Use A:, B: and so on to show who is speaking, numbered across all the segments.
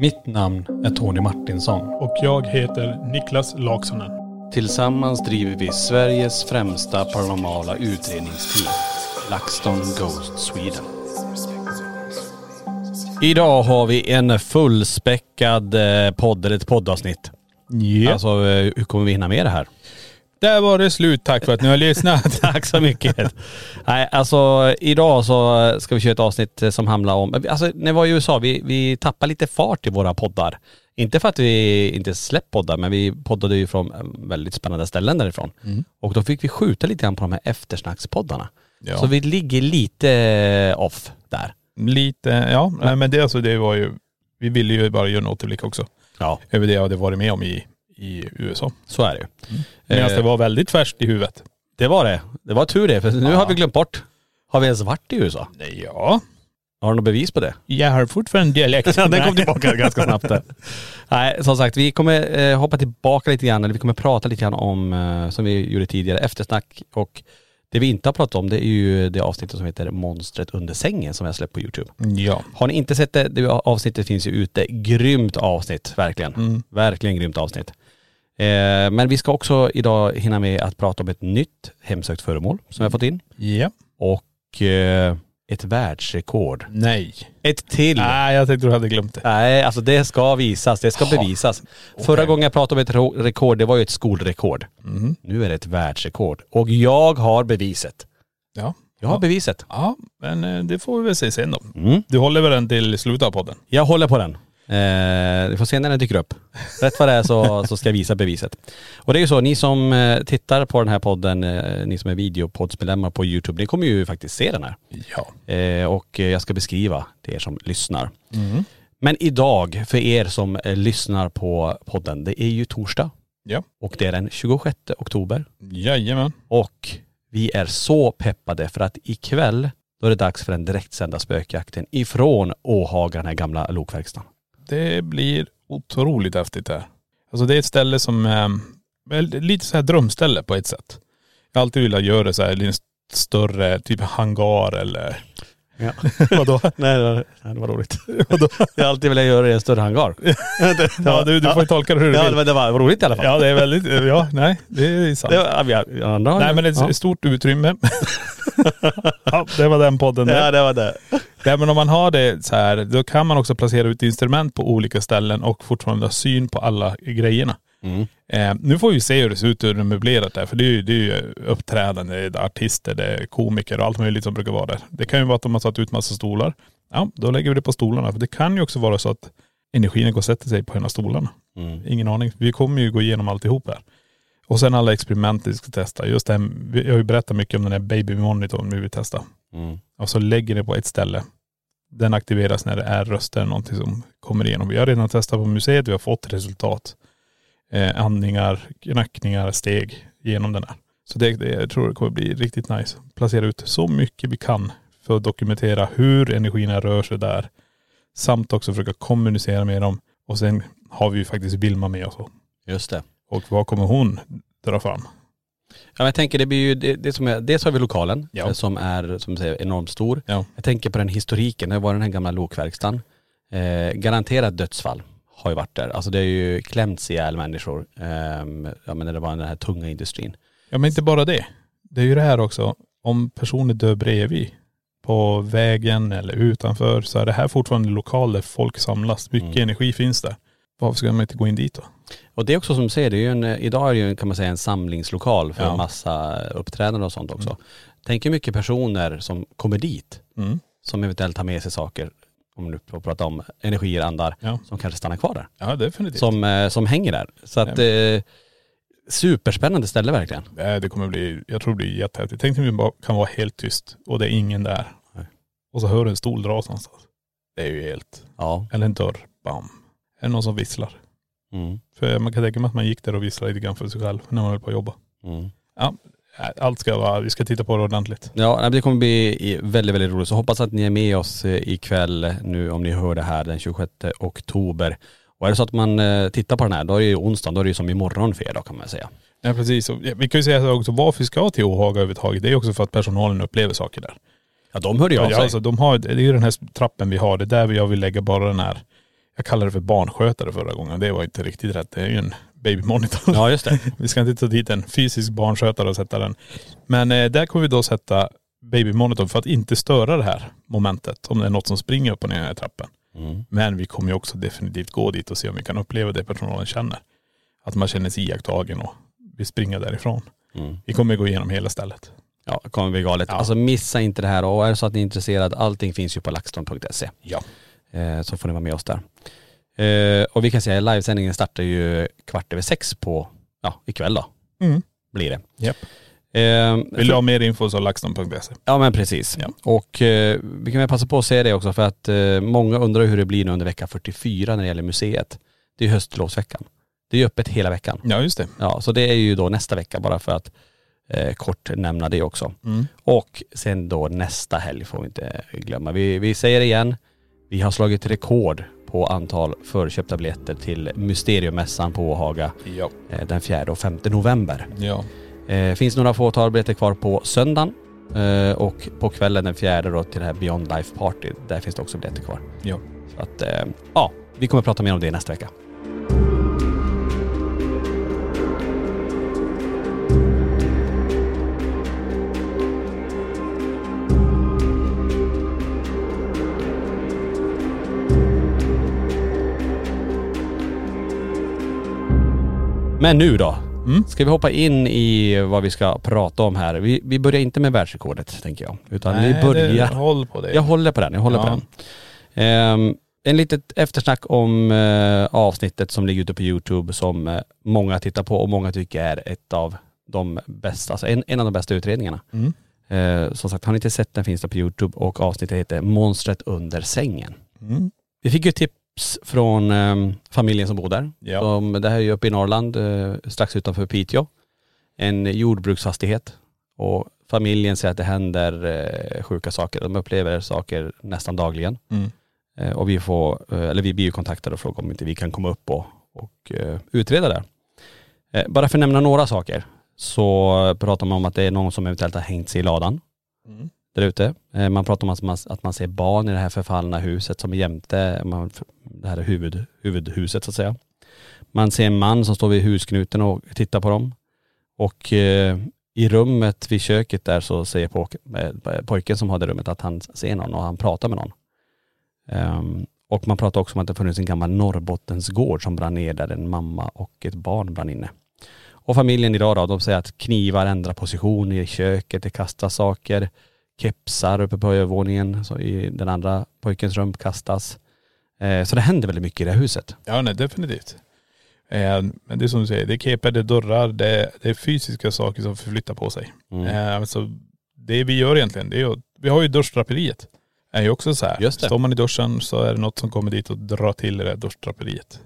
A: Mitt namn är Tony Martinsson.
B: Och jag heter Niklas Laksonen.
A: Tillsammans driver vi Sveriges främsta paranormala utredningsteam. LaxTon Ghost Sweden. Idag har vi en fullspäckad eh, podd, eller ett poddavsnitt.
B: Ja.
A: Alltså eh, hur kommer vi hinna med det här?
B: Där var det slut. Tack för att ni har lyssnat.
A: Tack så mycket. Nej, alltså idag så ska vi köra ett avsnitt som handlar om, alltså när vi var i USA, vi, vi tappade lite fart i våra poddar. Inte för att vi inte släppt poddar, men vi poddade ju från väldigt spännande ställen därifrån. Och då fick vi skjuta lite grann på de här eftersnackspoddarna.
B: Ja.
A: Så vi ligger lite off där.
B: Lite, ja. Nej, men det, alltså, det var ju, vi ville ju bara göra en återblick också.
A: Ja,
B: Över det jag hade varit med om i, i USA.
A: så är det ju.
B: Medan
A: Eh,
B: det var väldigt färskt i huvudet.
A: Det var det. Det var tur det, för nu
B: Ja.
A: har vi glömt bort. Har vi ens varit i USA?
B: Nej, ja.
A: Har du något bevis på det?
B: Jag har fortfarande dialekt.
A: Ja, den kom tillbaka ganska snabbt där. Nej, som sagt, vi kommer eh, hoppa tillbaka lite grann, eller vi kommer prata lite grann om, eh, som vi gjorde tidigare, eftersnack och det vi inte har pratat om det är ju det avsnittet som heter Monstret under sängen som jag släppt på YouTube.
B: Ja.
A: Har ni inte sett det, det avsnittet finns ju ute. Grymt avsnitt, verkligen. Verkligen grymt avsnitt. Eh, men vi ska också idag hinna med att prata om ett nytt hemsökt föremål som vi har fått in.
B: Ja.
A: Och eh, ett världsrekord.
B: Nej.
A: Ett till.
B: Nej, jag tänkte du hade glömt det.
A: Nej, alltså det ska visas, det ska
B: Jaha.
A: bevisas. Förra gången jag pratade om ett rekord, det var ju ett skolrekord.
B: Mhm.
A: Nu är det ett världsrekord. Och jag har beviset.
B: Ja.
A: Jag har beviset.
B: Ja, men eh, det får vi väl se sen då.
A: Mm.
B: Du håller väl den till slutet av podden?
A: Jag håller på den. Eh, vi får se när den dyker upp. Rätt vad det är så, så ska jag visa beviset. Och det är ju så, ni som eh, tittar på den här podden, eh, ni som är videopoddsmedlemmar på YouTube, ni kommer ju faktiskt se den här.
B: Ja.
A: Eh, och jag ska beskriva till er som lyssnar. Men idag, för er som eh, lyssnar på podden, det är ju torsdag.
B: Ja.
A: Och det är den 26 oktober.
B: Jajamän.
A: Och vi är så peppade för att ikväll, då är det dags för den direktsända spökjakten ifrån Åhaga, den här gamla lokverkstan.
B: Det blir otroligt häftigt här. Alltså det är ett ställe som är väl, lite så här drömställe på ett sätt. Jag har alltid velat göra det så här i en större typ hangar eller
A: Ja.
B: vadå?
A: Nej det var, roligt. jag har alltid velat göra det i en större hangar.
B: Ja du, du får tolka det hur du
A: Ja
B: vill.
A: men det var, roligt i alla fall.
B: Ja det är väldigt, ja nej det är sant.
A: Det var, ja, vi ja, andra
B: Nej men är
A: ja.
B: ett stort utrymme. Ja det var den podden där.
A: Ja det var det.
B: Nej men om man har det så här, då kan man också placera ut instrument på olika ställen och fortfarande ha syn på alla grejerna.
A: Mm.
B: Eh, nu får vi se hur det ser ut, hur det är möblerat där. För det är ju, det är ju uppträdande, det är artister, det är komiker och allt möjligt som brukar vara där. Det kan ju vara att de har satt ut massa stolar. Ja, då lägger vi det på stolarna. För det kan ju också vara så att energin går och sätter sig på en av stolarna.
A: Mm.
B: Ingen aning. Vi kommer ju gå igenom alltihop här. Och sen alla experiment vi ska testa. Just det här, jag har ju berättat mycket om den här baby monitorn vi vill testa.
A: Mm.
B: Och så lägger det på ett ställe. Den aktiveras när det är röster, någonting som kommer igenom. Vi har redan testat på museet, vi har fått resultat. Eh, andningar, knackningar, steg genom den här. Så det, det, jag tror det kommer bli riktigt nice. Placera ut så mycket vi kan för att dokumentera hur energierna rör sig där. Samt också försöka kommunicera med dem. Och sen har vi ju faktiskt Vilma med oss.
A: Just det.
B: Och vad kommer hon dra fram?
A: Ja, jag tänker det blir ju, det, det som är, dels har vi lokalen
B: Ja.
A: eh, som är som säger, enormt stor.
B: Ja.
A: Jag tänker på den historiken, det var den här gamla lokverkstan. Eh, garanterat dödsfall har ju varit där. Alltså det är ju klämts ihjäl människor. Eh, ja men när det var den här tunga industrin.
B: Ja men inte bara det. Det är ju det här också. Om personer dör bredvid på vägen eller utanför så är det här fortfarande lokaler där folk samlas. Mycket
A: Mm.
B: energi finns där. Varför ska man inte gå in dit då?
A: Och det är också som du säger, det är en, idag är det ju en, kan man säga en samlingslokal för
B: Ja.
A: en massa uppträdanden och sånt också. Tänk hur mycket personer som kommer dit,
B: Mm.
A: som eventuellt tar med sig saker, om du prata om energier, andar,
B: Ja.
A: som kanske stannar kvar där.
B: Ja definitivt.
A: Som, eh, som hänger där. Så att eh, superspännande ställe verkligen.
B: Nej, det kommer bli, jag tror det blir jättehäftigt. Tänk om det bara kan vara helt tyst och det är ingen där.
A: Nej.
B: Och så hör du en stol dras någonstans. Det är ju helt,
A: Ja.
B: eller en dörr, bam. Är det någon som visslar?
A: Mm.
B: För man kan tänka mig att man gick där och visslade lite grann för sig själv när man höll på att jobba.
A: Mm.
B: Ja, allt ska vara, vi ska titta på det ordentligt.
A: Ja, det kommer bli väldigt, väldigt roligt. Så hoppas att ni är med oss eh, ikväll nu om ni hör det här den 26 oktober. Och är det så att man eh, tittar på den här, då är det ju onsdag, då är det ju som imorgon för er då kan man säga.
B: Ja precis. Vi kan ju säga så också varför vi ska till Åhaga överhuvudtaget. Det är också för att personalen upplever saker där.
A: Ja de hörde ju av
B: Ja,
A: sig.
B: alltså, de har, det är ju den här trappen vi har. Det är där jag vill lägga bara den här, jag kallade det för barnskötare förra gången. Det var inte riktigt rätt. Det är ju en babymonitor.
A: Ja just det.
B: Vi ska inte ta dit en fysisk barnskötare och sätta den. Men eh, där kommer vi då sätta babymonitorn för att inte störa det här momentet. Om det är något som springer upp och ner här trappen.
A: Mm.
B: Men vi kommer ju också definitivt gå dit och se om vi kan uppleva det personalen känner. Att man känner sig iakttagen och vill springa därifrån.
A: Mm.
B: Vi kommer gå igenom hela stället.
A: Ja, det kommer bli galet.
B: Ja.
A: Alltså missa inte det här och är det så att ni är intresserade, allting finns ju på laxton.se.
B: Ja.
A: Eh, så får ni vara med oss där. Eh, och vi kan säga att livesändningen startar ju kvart över sex på, ja ikväll då,
B: Mm.
A: blir det.
B: Japp.
A: Eh,
B: Vill du ha mer info så laxton.se.
A: Ja men precis.
B: Ja.
A: Och eh, vi kan väl passa på att säga det också för att eh, många undrar hur det blir nu under vecka 44 när det gäller museet. Det är ju höstlovsveckan. Det är ju öppet hela veckan.
B: Ja just det.
A: Ja, så det är ju då nästa vecka bara för att eh, kort nämna det också.
B: Mm.
A: Och sen då nästa helg får vi inte glömma. Vi, vi säger det igen, vi har slagit rekord på antal förköpta biljetter till Mysteriummässan på Åhaga
B: Ja.
A: eh, den 4 och 5 november.
B: Ja.
A: Eh, finns några fåtal biljetter kvar på söndagen eh, och på kvällen den 4 då till det här Beyond Life Party. Där finns det också biljetter kvar.
B: Ja.
A: Så att ja, vi kommer prata mer om det nästa vecka. Men nu då?
B: Mm.
A: Ska vi hoppa in i vad vi ska prata om här? Vi, vi börjar inte med världsrekordet tänker jag. Utan vi börjar...
B: Det, håll på det.
A: Jag håller på den, jag håller på
B: Ja.
A: den. Ehm, en litet eftersnack om eh, avsnittet som ligger ute på Youtube som eh, många tittar på och många tycker är ett av de bästa, alltså en, en av de bästa utredningarna.
B: Mm.
A: Eh, som sagt, har ni inte sett den finns det på Youtube och avsnittet heter Monstret under sängen.
B: Mm.
A: Vi fick ju tips från eh, familjen som bor där.
B: Ja.
A: De, det här är ju uppe i Norrland, eh, strax utanför Piteå. En jordbruksfastighet. Och familjen säger att det händer eh, sjuka saker. De upplever saker nästan dagligen.
B: Mm.
A: Eh, och vi får, eh, eller vi blir ju kontaktade och frågar om inte vi kan komma upp och, och eh, utreda det. Bara för att nämna några saker så pratar man om att det är någon som eventuellt har hängt sig i ladan
B: Mm
A: där ute. Eh, man pratar om att man, att man ser barn i det här förfallna huset som är jämte man, det här huvud, huvudhuset så att säga. Man ser en man som står vid husknuten och tittar på dem. Och eh, i rummet vid köket där så säger pojk, eh, pojken som har det rummet att han ser någon och han pratar med någon. Ehm, och man pratar också om att det funnits en gammal Norrbottensgård som brann ner där en mamma och ett barn brann inne. Och familjen idag då, de säger att knivar ändrar position i köket, det kastas saker, kepsar uppe på övervåningen, så i den andra pojkens rum kastas. Eh, så det händer väldigt mycket i det här huset.
B: Ja nej definitivt. Eh, men det är som du säger, det är keper, det är dörrar, det är, det är fysiska saker som förflyttar på sig.
A: Mm.
B: Eh, alltså, det vi gör egentligen, det är ju, vi har ju dörrdraperiet. är ju också så här.
A: Just det.
B: Står man i duschen så är det något som kommer dit och drar till det där duschdraperiet.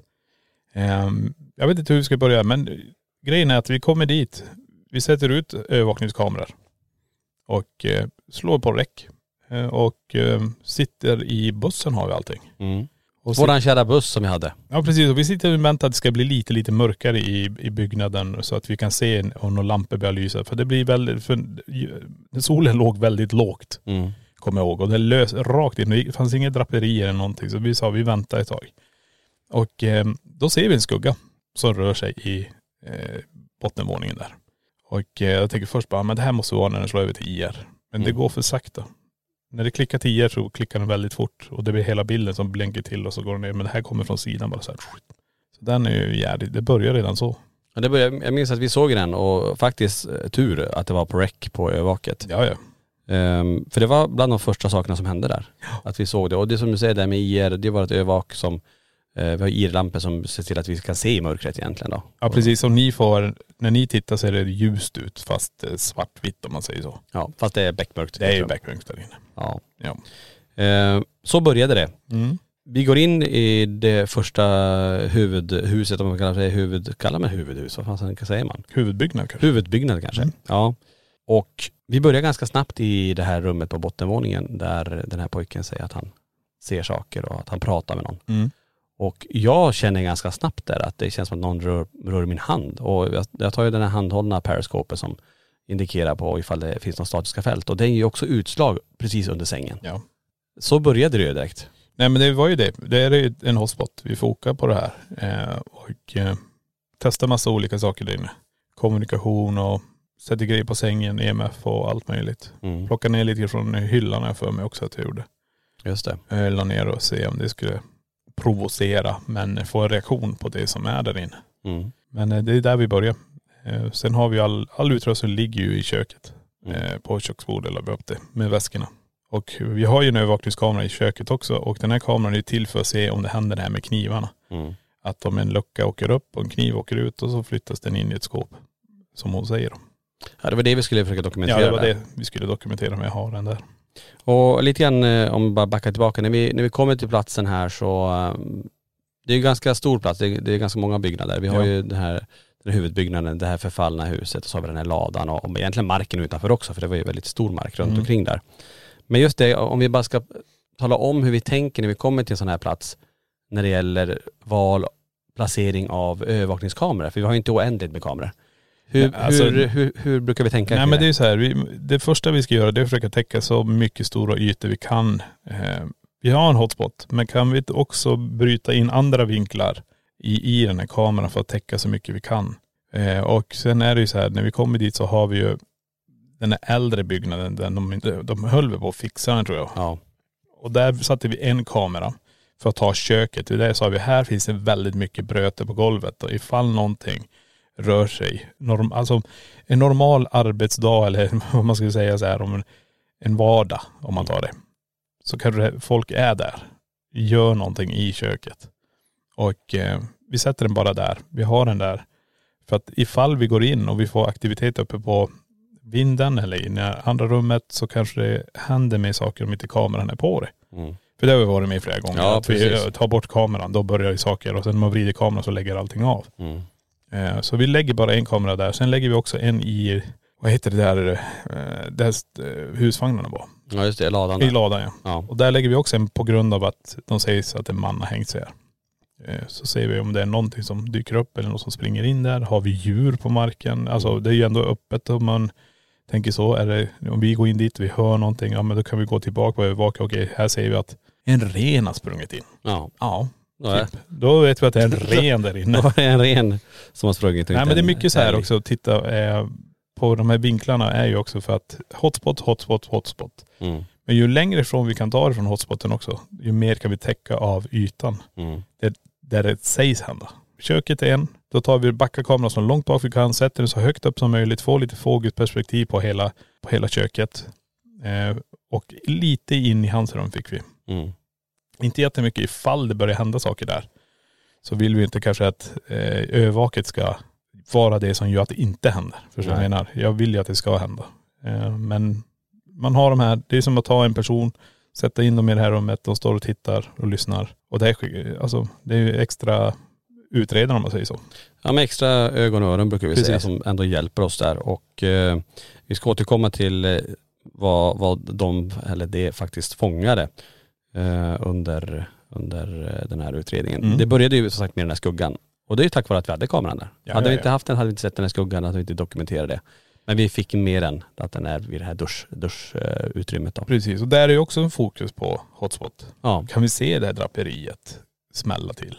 B: Ehm, jag vet inte hur vi ska börja men grejen är att vi kommer dit. Vi sätter ut övervakningskameror och eh, slår på räck. Eh, och eh, sitter i bussen har vi allting.
A: Mm.
B: Och
A: Våran kära buss som vi hade.
B: Ja precis, och vi sitter och väntar att det ska bli lite, lite mörkare i, i byggnaden så att vi kan se om några lampor börjar lysa. För det blir väldigt, för solen låg väldigt lågt,
A: Mm.
B: kommer jag ihåg. Och det lös rakt in, det fanns inga draperier eller någonting. Så vi sa vi väntar ett tag. Och eh, då ser vi en skugga som rör sig i eh, bottenvåningen där. Och eh, jag tänker först bara, men det här måste vara när den slår över till IR. Men det
A: Mm.
B: går för sakta. När det klickar till IR så klickar den väldigt fort och det blir hela bilden som blänker till och så går den ner. Men det här kommer från sidan bara så här. Så den är ju jävligt, det börjar redan så.
A: Ja, det började, jag minns att vi såg den och faktiskt eh, tur att det var på rec på övervaket.
B: Ja ja.
A: Ehm, för det var bland de första sakerna som hände där. Att vi såg det. Och det som du säger där med IR, det var ett övervak som, vi har IR-lampor som ser till att vi kan se i mörkret egentligen då.
B: Ja precis som ni får, när ni tittar så är det ljust ut fast eh, svartvitt om man säger så.
A: Ja, fast det är beckmörkt.
B: Det är ju backpunkt där inne.
A: Ja.
B: Ja.
A: Ehm, så började det.
B: Mm.
A: Vi går in i det första huvudhuset, om man kallar det huvud, kallar man huvudhus, vad fan säger man?
B: Huvudbyggnad kanske?
A: Huvudbyggnad kanske.
B: Mm.
A: Ja. Och vi börjar ganska snabbt i det här rummet på bottenvåningen där den här pojken säger att han ser saker och att han pratar med någon.
B: Mm.
A: Och jag känner ganska snabbt där att det känns som att någon rör, rör min hand. Och jag, jag tar ju den här handhållna periskopet som indikerar på ifall det finns några statiska fält. Och är ju också utslag precis under sängen.
B: Ja.
A: Så började det ju direkt.
B: Nej men det var ju det. Det är ju en hotspot. Vi åka på det här. Eh, och eh, testa massa olika saker där inne. Kommunikation och sätta grejer på sängen, EMF och allt möjligt.
A: Mm.
B: Plocka ner lite från hyllan jag för mig också att jag gjorde.
A: Just det.
B: Jag la ner och se om det skulle provocera men få en reaktion på det som är där inne.
A: Mm.
B: Men eh, det är där vi börjar. Eh, sen har vi all, all utrustning ligger ju i köket.
A: Mm.
B: Eh, på köksbordet la vi upp det med väskorna. Och vi har ju en övervakningskamera i köket också och den här kameran är till för att se om det händer det här med knivarna.
A: Mm.
B: Att om en lucka åker upp och en kniv åker ut och så flyttas den in i ett skåp. Som hon säger.
A: Ja det var det vi skulle försöka dokumentera.
B: Ja det var det vi skulle dokumentera men jag har den där.
A: Och lite grann eh, om vi bara backar tillbaka, när vi, när vi kommer till platsen här så, eh, det är en ganska stor plats, det är, det är ganska många byggnader. Vi har
B: Ja.
A: ju den här, den här huvudbyggnaden, det här förfallna huset och så har vi den här ladan och, och egentligen marken utanför också för det var ju väldigt stor mark runt
B: Mm.
A: omkring där. Men just det, om vi bara ska tala om hur vi tänker när vi kommer till en sån här plats när det gäller val, placering av övervakningskameror, för vi har ju inte oändligt med kameror. Hur,
B: Nej, alltså-
A: hur, hur, hur brukar vi tänka?
B: Nej men det är så här, vi, det första vi ska göra det är att försöka täcka så mycket stora ytor vi kan. Eh, vi har en hotspot men kan vi också bryta in andra vinklar i, i den här kameran för att täcka så mycket vi kan. Eh, och sen är det ju så här, när vi kommer dit så har vi ju den här äldre byggnaden, den de, de höll väl på att fixa den tror jag.
A: Ja.
B: Och där satte vi en kamera för att ta köket. Och där sa vi, här finns det väldigt mycket bröte på golvet och ifall någonting rör sig. Norm, alltså en normal arbetsdag eller vad man skulle säga så här om en, en vardag om man tar det. Så kanske folk är där, gör någonting i köket. Och eh, vi sätter den bara där. Vi har den där. För att ifall vi går in och vi får aktivitet uppe på vinden eller i det andra rummet så kanske det händer med saker om inte kameran är på det.
A: Mm.
B: För det har vi varit med flera gånger.
A: Ja,
B: att vi
A: precis.
B: eh, tar bort kameran, då börjar ju saker och sen när man vrider kameran så lägger allting av.
A: Mm.
B: Eh, Så vi lägger bara en kamera där. Sen lägger vi också en i, vad heter det där, eh, där eh, husvagnarna var.
A: ja just det, ladan
B: I
A: där.
B: ladan ja.
A: Ja.
B: Och där lägger vi också en på grund av att de säger att en man har hängt sig här. Så ser vi om det är någonting som dyker upp eller något som springer in där. Har vi djur på marken? Alltså det är ju ändå öppet om man tänker så. Är det, om vi går in dit och vi hör någonting, ja men då kan vi gå tillbaka och övervaka. Okej, här ser vi att en ren har sprungit in.
A: Ja.
B: Ja,
A: Är,
B: typ. Då vet vi att det är en ren där inne.
A: då är det en ren som har sprungit ut
B: Nej men det är mycket så här också, titta eh, på de här vinklarna är ju också för att hotspot, hotspot, hotspot.
A: Mm.
B: Men ju längre ifrån vi kan ta det från hotspoten också, ju mer kan vi täcka av ytan
A: Mm.
B: där det sägs hända. Köket är en, då tar vi backarkameran så långt bak vi kan, sätter den så högt upp som möjligt, får lite fågelperspektiv på hela, på hela köket. Eh, och lite in i hans rum fick vi.
A: Mm.
B: Inte jättemycket ifall det börjar hända saker där. Så vill vi inte kanske att eh, övervaket ska vara det som gör att det inte händer. Förstår du vad jag menar? Jag vill ju att det ska hända. Eh, men man har de här, det är som att ta en person sätta in dem i det här rummet, de står och tittar och lyssnar. Och det är, alltså, det är ju extra utredare om man säger så.
A: Ja med extra ögon och öron brukar vi
B: Precis.
A: säga som ändå hjälper oss där och eh, vi ska återkomma till eh, vad, vad de, eller det faktiskt fångade under, under eh, den här utredningen.
B: Mm.
A: Det började ju som sagt med den här skuggan och det är ju tack vare att vi hade kameran där.
B: Ja,
A: hade
B: ja,
A: vi
B: ja.
A: inte haft den hade vi inte sett den här skuggan, hade vi inte dokumenterat det. Men vi fick mer än att den är vid det här dusch, duschutrymmet då.
B: Precis, och där är ju också en fokus på hotspot.
A: Ja,
B: Kan vi se det här draperiet smälla till?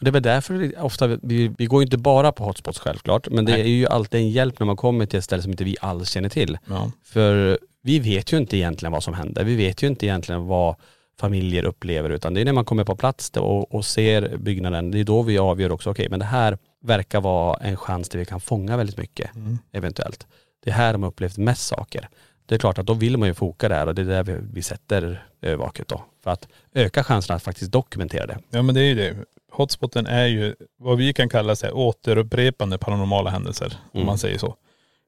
A: det är väl därför vi ofta, vi, vi går ju inte bara på hotspots självklart, men det
B: Nej.
A: är ju alltid en hjälp när man kommer till ett ställe som inte vi alls känner till.
B: Ja.
A: För vi vet ju inte egentligen vad som händer. Vi vet ju inte egentligen vad familjer upplever utan det är när man kommer på plats och, och ser byggnaden, det är då vi avgör också, okej men det här verkar vara en chans där vi kan fånga väldigt mycket
B: Mm.
A: eventuellt. Det är här de har upplevt mest saker. Det är klart att då vill man ju foka där och det är där vi, vi sätter övervaket då. För att öka chanserna att faktiskt dokumentera det.
B: ja men det är ju det. Hotspoten är ju vad vi kan kalla så här, återupprepande paranormala händelser. Om
A: Mm.
B: man säger så.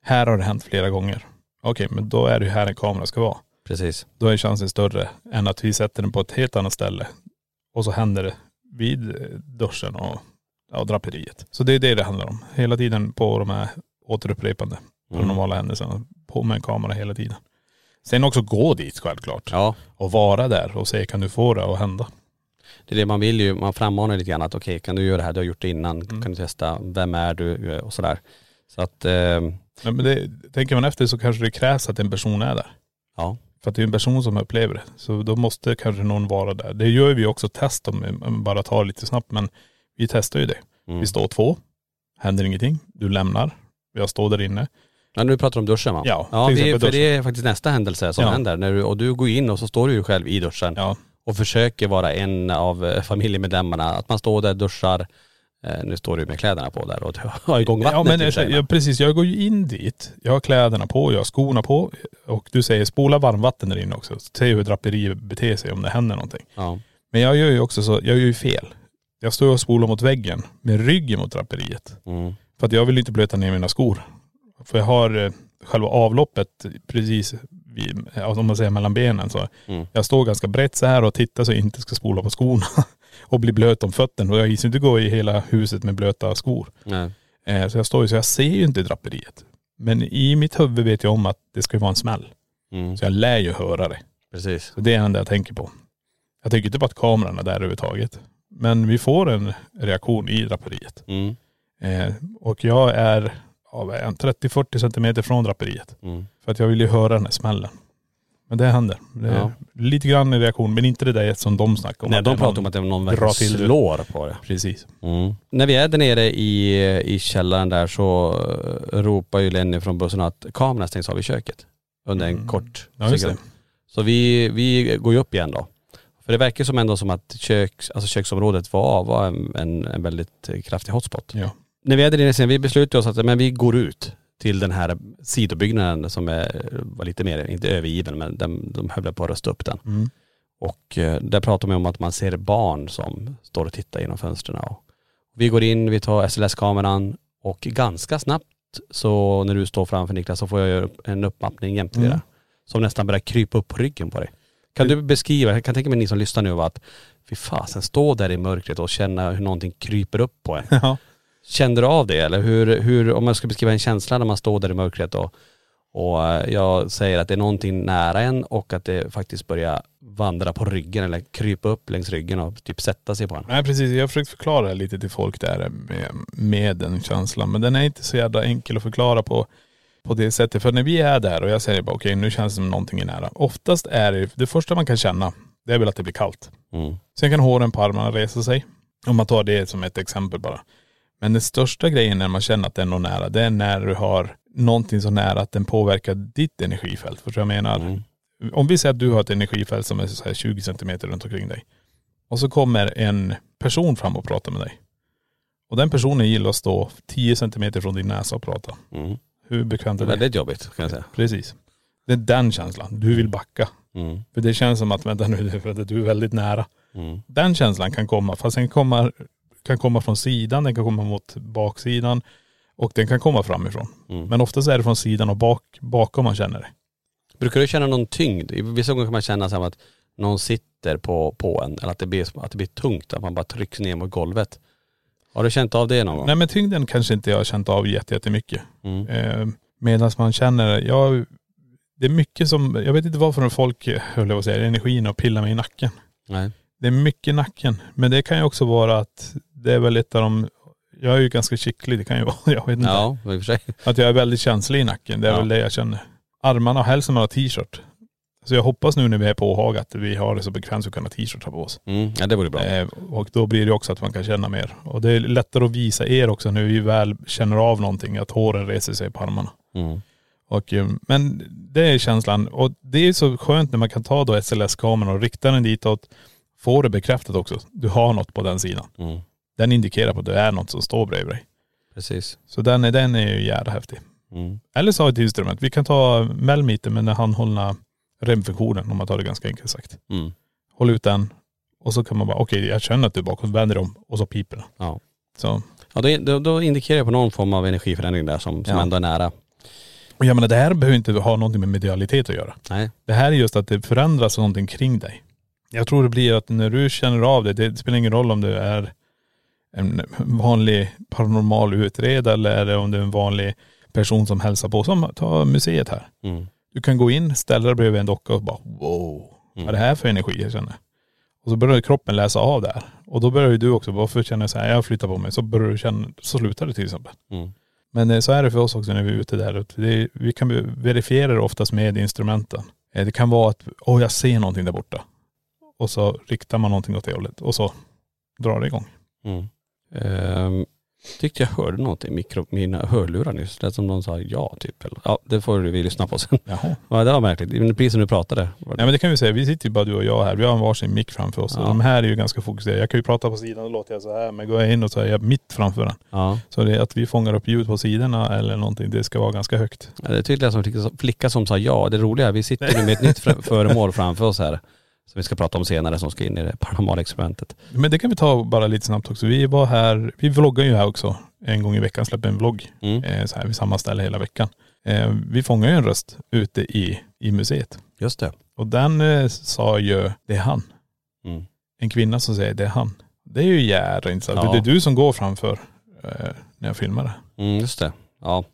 B: Här har det hänt flera gånger. Okej, men då är det ju här en kamera ska vara.
A: Precis.
B: Då är chansen större än att vi sätter den på ett helt annat ställe. Och så händer det vid eh, duschen och ja, draperiet. Så det är det det handlar om. Hela tiden på de här återupprepande paranormala händelserna. På med en kamera hela tiden. Sen också gå dit självklart.
A: Ja,
B: Och vara där och se kan du få det att hända.
A: det är det man vill ju, man frammanar lite grann att okej kan du göra det här, du har gjort det innan,
B: Mm.
A: kan du testa, vem är du och sådär. Så att, eh,
B: Men men det, tänker man efter så kanske det krävs att en person är där.
A: ja.
B: För att det är en person som upplever det. Så då måste kanske någon vara där. Det gör vi också test om, bara tar lite snabbt. Men vi testar ju det.
A: Mm.
B: Vi står två, händer ingenting. Du lämnar. Jag står där inne.
A: Ja, nu pratar du om duschen va?
B: Ja,
A: ja vi, för
B: duschen.
A: det är faktiskt nästa händelse som
B: Ja.
A: händer. När du, och du går in och så står du ju själv i duschen
B: Ja,
A: och försöker vara en av eh, familjemedlemmarna. Att man står där, duschar, nu står du med kläderna på där och har igång vattnet
B: ja men jag, precis. Jag går ju in dit. Jag har kläderna på, jag har skorna på. Och du säger spola varmvatten där inne också. Se hur draperiet beter sig om det händer någonting.
A: Ja.
B: Men jag gör ju också så, jag gör ju fel. Jag står och spolar mot väggen med ryggen mot draperiet.
A: Mm.
B: För att jag vill inte blöta ner mina skor. För jag har eh, själva avloppet precis vid, ja, om man säger mellan benen så.
A: Mm.
B: Jag står ganska brett så här och tittar så jag inte ska spola på skorna. och bli blöt om fötterna. Och jag gissar inte gå i hela huset med blöta skor.
A: Nej.
B: Eh, så jag står ju så jag ser ju inte draperiet. Men i mitt huvud vet jag om att det ska ju vara en smäll.
A: Mm.
B: Så jag lär ju höra det.
A: Precis.
B: Så det är det enda jag tänker på. Jag tänker inte på att kameran är där överhuvudtaget. Men vi får en reaktion i draperiet.
A: Mm.
B: Eh, och jag är ja, vad är jag, 30-40 centimeter från draperiet.
A: Mm.
B: För att jag vill ju höra den här smällen. Men det händer. Det är
A: Ja.
B: Lite grann i reaktion, men inte det där som de snackar om.
A: Nej de
B: det är
A: pratar
B: någon-
A: om att det är någon verkligen
B: till det.
A: slår på det.
B: Precis.
A: Mm. När vi är där nere i, i källaren där så eh, ropar ju Lenny från bussen att kameran stängs av i köket. Under en
B: Mm.
A: kort
B: Ja just det.
A: sekund. Så vi, vi går ju upp igen då. För det verkar som ändå som att köks, alltså köksområdet var, var en, en, en väldigt kraftig hotspot.
B: Ja.
A: När vi är där inne sen, vi beslutade oss att men vi går ut till den här sidobyggnaden som är, var lite mer, inte övergiven men de, de höll på att rösta upp den.
B: Mm.
A: Och eh, där pratar man om att man ser barn som står och tittar genom fönstren. Och vi går in, vi tar SLS-kameran och ganska snabbt så när du står framför Niklas så får jag göra en uppmappning jämte
B: Mm.
A: det där. Som nästan börjar krypa upp på ryggen på dig. Kan du beskriva, jag kan tänka mig ni som lyssnar nu att fy fasen, stå där i mörkret och känna hur någonting kryper upp på en.
B: Ja.
A: Kände du av det eller hur, hur om jag ska beskriva en känsla när man står där i mörkret och, och eh, jag säger att det är någonting nära en och att det faktiskt börjar vandra på ryggen eller krypa upp längs ryggen och typ sätta sig på en.
B: Nej precis, jag har försökt förklara lite till folk där med, med den känslan. Men den är inte så jävla enkel att förklara på, på det sättet. För när vi är där och jag säger bara okej nu känns det som någonting är nära. Oftast är det, det första man kan känna, det är väl att det blir kallt.
A: Mm.
B: Sen kan håren på armarna resa sig. Om man tar det som ett exempel bara. Men den största grejen när man känner att det är nära, det är när du har någonting så nära att den påverkar ditt energifält. Förstår du vad jag menar?
A: Mm.
B: Om vi säger att du har ett energifält som är så här 20 centimeter runt omkring dig. Och så kommer en person fram och pratar med dig. Och den personen gillar att stå 10 centimeter från din näsa och prata.
A: Mm.
B: Hur bekvämt är det?
A: väldigt jobbigt kan jag säga.
B: Precis. Det är den känslan. Du vill backa.
A: Mm.
B: För det känns som att, vänta nu, för att du är väldigt nära.
A: Mm.
B: Den känslan kan komma, fast den kommer, kan komma från sidan, den kan komma mot baksidan och den kan komma framifrån.
A: Mm.
B: Men oftast är det från sidan och bak, bakom man känner det.
A: Brukar du känna någon tyngd? I vissa gånger kan man känna så att någon sitter på, på en eller att det, blir, att det blir tungt, att man bara trycks ner mot golvet. Har du känt av det någon gång?
B: Nej men tyngden kanske inte jag har känt av jätte- jättemycket.
A: Mm.
B: Eh, Medan man känner, ja, det är mycket som, jag vet inte varför folk, höll jag på att säga, energin och pillar mig i nacken.
A: Nej.
B: Det är mycket nacken. Men det kan ju också vara att det är väl ett av de, jag är ju ganska kittlig, det kan ju vara, jag vet inte.
A: Ja, i och för sig.
B: Att jag är väldigt känslig i nacken, det är
A: Ja.
B: väl det jag känner. Armarna och hälsen man har t-shirt. Så jag hoppas nu när vi är på Åhaga att vi har det så bekvämt så vi kan ha t-shirt på oss.
A: Mm. Ja det vore bra.
B: Eh, och då blir det också att man kan känna mer. Och det är lättare att visa er också när vi väl känner av någonting, att håren reser sig på armarna.
A: Mm.
B: Och, eh, men det är känslan. Och det är så skönt när man kan ta då SLS-kameran och rikta den ditåt. Få det bekräftat också. Du har något på den sidan.
A: Mm.
B: Den indikerar på att det är något som står bredvid dig.
A: Precis.
B: Så den är, den är ju jävla häftig.
A: Mm.
B: Eller så har ett instrument. Vi kan ta Melmeter med den handhållna remfunktionen om man tar det ganska enkelt sagt.
A: Mm.
B: Håll ut den och så kan man bara, okej jag känner att du är bakom, vänder om och så piper den.
A: Ja.
B: Så.
A: Ja då, då, då indikerar jag på någon form av energiförändring där som, som
B: Ja.
A: ändå är nära.
B: Och jag menar det här behöver inte ha någonting med medialitet att göra.
A: Nej.
B: Det här är just att det förändras någonting kring dig. Jag tror det blir att när du känner av det, det spelar ingen roll om du är en vanlig paranormal utredare eller om du är en vanlig person som hälsar på. Som ta museet här.
A: Mm.
B: Du kan gå in, ställa dig bredvid en docka och bara wow, vad är det här för energi jag känner? Och så börjar kroppen läsa av det här. Och då börjar ju du också, varför känner jag så här, jag flyttar på mig. Så börjar du känna, så slutar det till exempel.
A: Mm.
B: Men eh, så är det för oss också när vi är ute där. Det, vi kan verifiera det oftast med instrumenten. Eh, Det kan vara att, åh jag ser någonting där borta. Och så riktar man någonting åt det hållet och så drar det igång.
A: Mm. Ehm, tyckte jag hörde något i mikro, mina hörlurar nyss. Det som någon sa ja typ. Eller, ja det får vi lyssna på sen.
B: Jaha.
A: Ja, det var märkligt. Precis som du pratade.
B: Nej men det kan vi säga, vi sitter ju bara du och jag här. Vi har en varsin mick framför oss.
A: Ja.
B: De här är ju ganska fokuserade. Jag kan ju prata på sidan och låter jag så här. Men går jag in och så är jag mitt framför den.
A: Ja.
B: Så det är att vi fångar upp ljud på sidorna eller någonting, det ska vara ganska högt.
A: Ja, Det är tydligen som flicka, som sa ja. Det roliga är vi sitter med ett nytt föremål framför oss här. Som vi ska prata om senare som ska in i det paranormala experimentet.
B: Men det kan vi ta bara lite snabbt också. Vi var här, vi vloggar ju här också. En gång i veckan släpper en vlogg.
A: Mm.
B: Eh, så här vid samma ställe hela veckan. Eh, vi fångar ju en röst ute i, i museet.
A: Just det.
B: Och den eh, sa ju, det är han.
A: Mm.
B: En kvinna som säger, det är han. Det är ju jävla intressant.
A: Ja.
B: Det är du som går framför eh, när jag filmar det.
A: Mm, just det. Ja.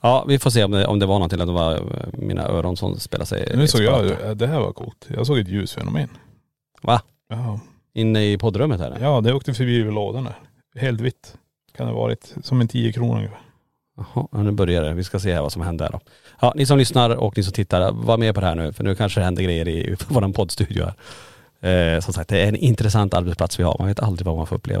A: Ja vi får se om det, om det var någonting, att det var eh, mina öron som spelade sig
B: Nu såg jag, eh, det här var coolt. Jag såg ett ljusfenomen.
A: Va?
B: Ja,
A: Inne i poddrummet här?
B: ja det åkte förbi lådan där. Helt vitt. Kan det ha varit som en 10 kronor ungefär.
A: Jaha, ja, nu börjar det. Vi ska se här vad som händer då. Ja, ni som lyssnar och ni som tittar, var med på det här nu för nu kanske det händer grejer i vår poddstudio här. Eh, som sagt, det är en intressant arbetsplats vi har. Man vet aldrig vad man får uppleva.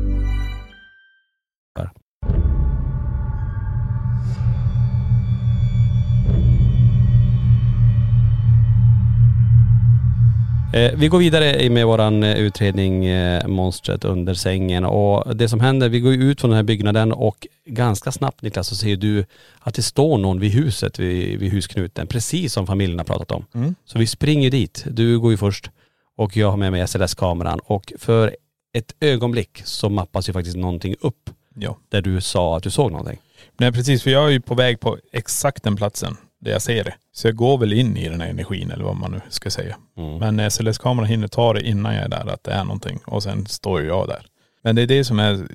A: Eh, vi går vidare med våran eh, utredning eh, Monstret under sängen och det som händer, vi går ut från den här byggnaden och ganska snabbt Niklas så ser du att det står någon vid huset, vid, vid husknuten, precis som familjen har pratat om.
B: Mm.
A: Så vi springer dit, du går ju först och jag har med mig SLS-kameran och för ett ögonblick så mappas ju faktiskt någonting upp
B: Ja.
A: där du sa att du såg någonting.
B: Nej precis, för jag är ju på väg på exakt den platsen där jag ser det. Så jag går väl in i den här energin eller vad man nu ska säga.
A: Mm.
B: Men SLS-kameran hinner ta det innan jag är där, att det är någonting. Och sen står ju jag där. Men det är det som är